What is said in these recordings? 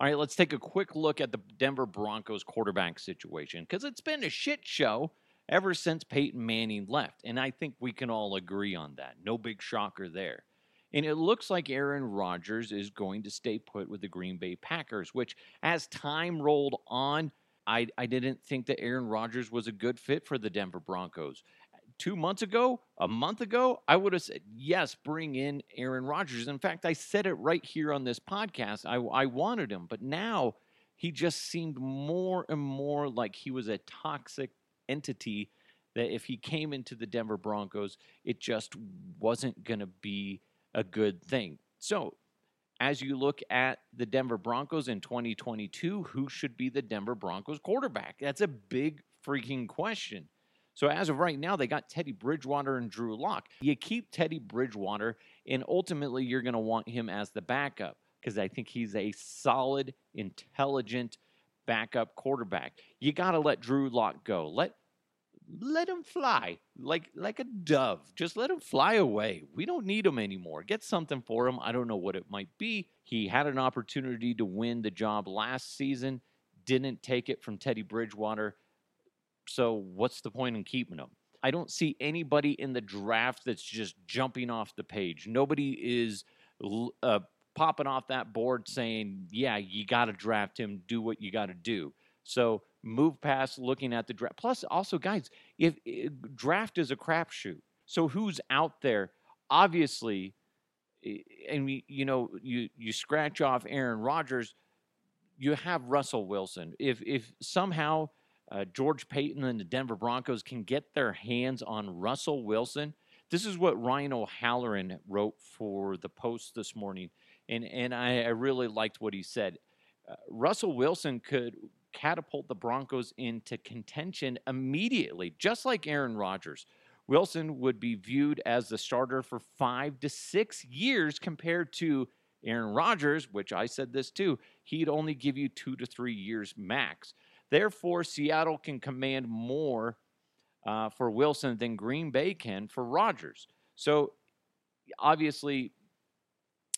All right, let's take a quick look at the Denver Broncos quarterback situation because it's been a shit show ever since Peyton Manning left. And I think we can all agree on that. No big shocker there. And it looks like Aaron Rodgers is going to stay put with the Green Bay Packers, which as time rolled on, I, I didn't think that Aaron Rodgers was a good fit for the Denver Broncos two months ago, a month ago, I would have said, yes, bring in Aaron Rodgers. In fact, I said it right here on this podcast. I, I wanted him, but now he just seemed more and more like he was a toxic entity that if he came into the Denver Broncos, it just wasn't going to be a good thing. So, as you look at the Denver Broncos in 2022, who should be the Denver Broncos quarterback? That's a big freaking question. So as of right now, they got Teddy Bridgewater and Drew Lock. You keep Teddy Bridgewater, and ultimately you're going to want him as the backup because I think he's a solid, intelligent backup quarterback. You got to let Drew Lock go. Let let him fly like like a dove. Just let him fly away. We don't need him anymore. Get something for him. I don't know what it might be. He had an opportunity to win the job last season, didn't take it from Teddy Bridgewater. So what's the point in keeping them? I don't see anybody in the draft that's just jumping off the page. Nobody is uh, popping off that board saying, "Yeah, you got to draft him. Do what you got to do." So move past looking at the draft. Plus, also, guys, if, if draft is a crapshoot, so who's out there? Obviously, and we, you know, you you scratch off Aaron Rodgers, you have Russell Wilson. If if somehow uh, George Paton and the Denver Broncos can get their hands on Russell Wilson. This is what Ryan O'Halloran wrote for the Post this morning, and and I, I really liked what he said. Uh, Russell Wilson could catapult the Broncos into contention immediately, just like Aaron Rodgers. Wilson would be viewed as the starter for five to six years compared to Aaron Rodgers, which I said this too. He'd only give you two to three years max. Therefore, Seattle can command more uh, for Wilson than Green Bay can for Rodgers. So, obviously,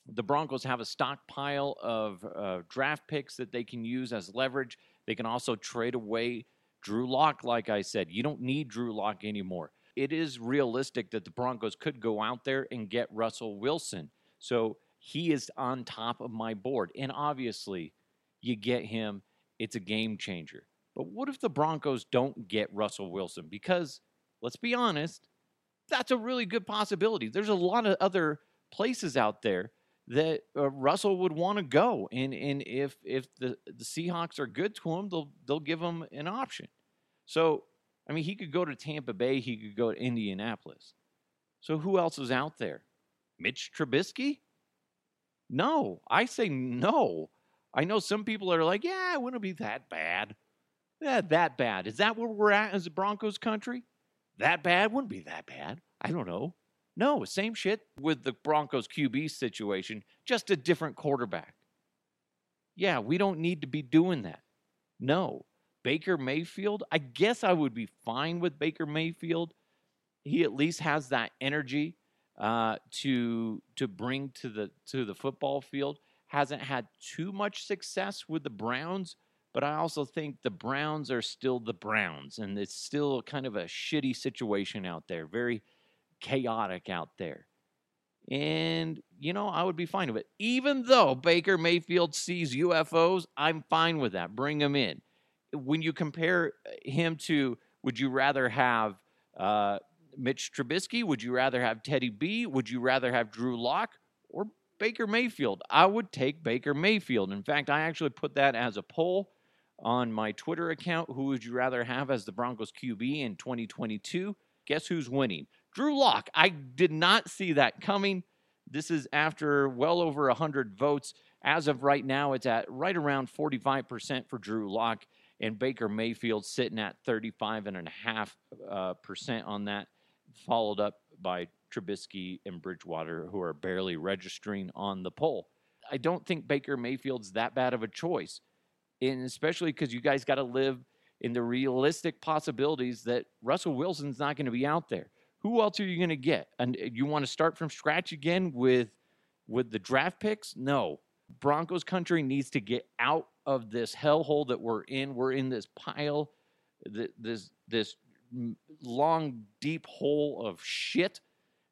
the Broncos have a stockpile of uh, draft picks that they can use as leverage. They can also trade away Drew Lock, like I said. You don't need Drew Lock anymore. It is realistic that the Broncos could go out there and get Russell Wilson. So he is on top of my board. And obviously, you get him it's a game changer. But what if the Broncos don't get Russell Wilson? Because let's be honest, that's a really good possibility. There's a lot of other places out there that uh, Russell would want to go, and and if if the the Seahawks are good to him, they'll they'll give him an option. So I mean, he could go to Tampa Bay, he could go to Indianapolis. So who else is out there? Mitch Trubisky? No, I say no. I know some people are like, yeah, it wouldn't be that bad. Yeah, that bad. Is that where we're at as a Broncos country? That bad? Wouldn't be that bad. I don't know. No, same shit with the Broncos QB situation, just a different quarterback. Yeah, we don't need to be doing that. No. Baker Mayfield, I guess I would be fine with Baker Mayfield. He at least has that energy uh, to to bring to the to the football field hasn't had too much success with the Browns, but I also think the Browns are still the Browns, and it's still kind of a shitty situation out there, very chaotic out there. And, you know, I would be fine with it. Even though Baker Mayfield sees UFOs, I'm fine with that. Bring him in. When you compare him to, would you rather have uh, Mitch Trubisky? Would you rather have Teddy B? Would you rather have Drew Lock or Baker Mayfield. I would take Baker Mayfield. In fact, I actually put that as a poll on my Twitter account. Who would you rather have as the Broncos QB in 2022? Guess who's winning? Drew Lock. I did not see that coming. This is after well over 100 votes. As of right now, it's at right around 45% for Drew Lock, and Baker Mayfield sitting at 35.5 uh, percent on that, followed up by Trubisky and Bridgewater, who are barely registering on the poll. I don't think Baker Mayfield's that bad of a choice, and especially because you guys got to live in the realistic possibilities that Russell Wilson's not going to be out there. Who else are you going to get? And uh, you want to start from scratch again with with the draft picks? No. Broncos country needs to get out of this hellhole that we're in. We're in this pile, this this long, deep hole of shit,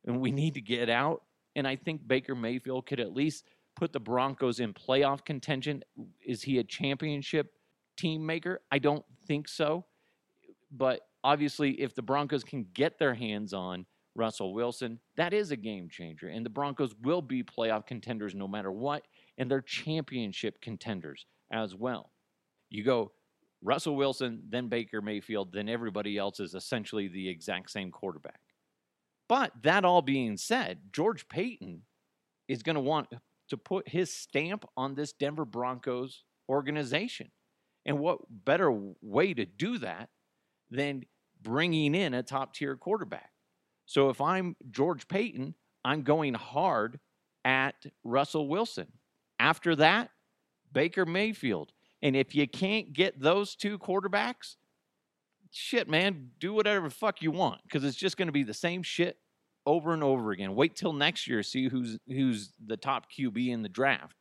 and we need to get out. And I think Baker Mayfield could at least put the Broncos in playoff contention. Is he a championship team maker? I don't think so. But obviously, if the Broncos can get their hands on Russell Wilson, that is a game changer. And the Broncos will be playoff contenders no matter what, and they're championship contenders as well. You go Russell Wilson, then Baker Mayfield, then everybody else is essentially the exact same quarterback. But that all being said, George Paton is going to want to put his stamp on this Denver Broncos organization. And what better way to do that than bringing in a top tier quarterback? So if I'm George Paton, I'm going hard at Russell Wilson. After that, Baker Mayfield. And if you can't get those two quarterbacks, shit, man, do whatever fuck you want because it's just going to be the same shit over and over again. Wait till next year, see who's who's the top QB in the draft.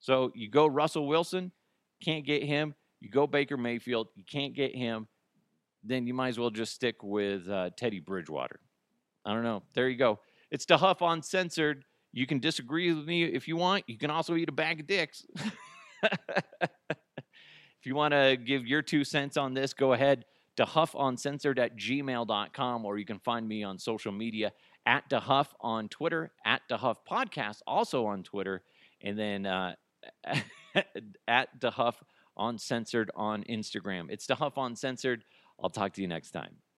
So you go Russell Wilson, can't get him. You go Baker Mayfield, you can't get him. Then you might as well just stick with uh, Teddy Bridgewater. I don't know. There you go. It's the Huff Uncensored. You can disagree with me if you want. You can also eat a bag of dicks. if you want to give your two cents on this, go ahead to huffuncensored at gmail.com, or you can find me on social media at DeHuff on Twitter, at DeHuff Podcast, also on Twitter, and then uh, at DeHuff Uncensored on Instagram. It's DeHuff Uncensored. I'll talk to you next time.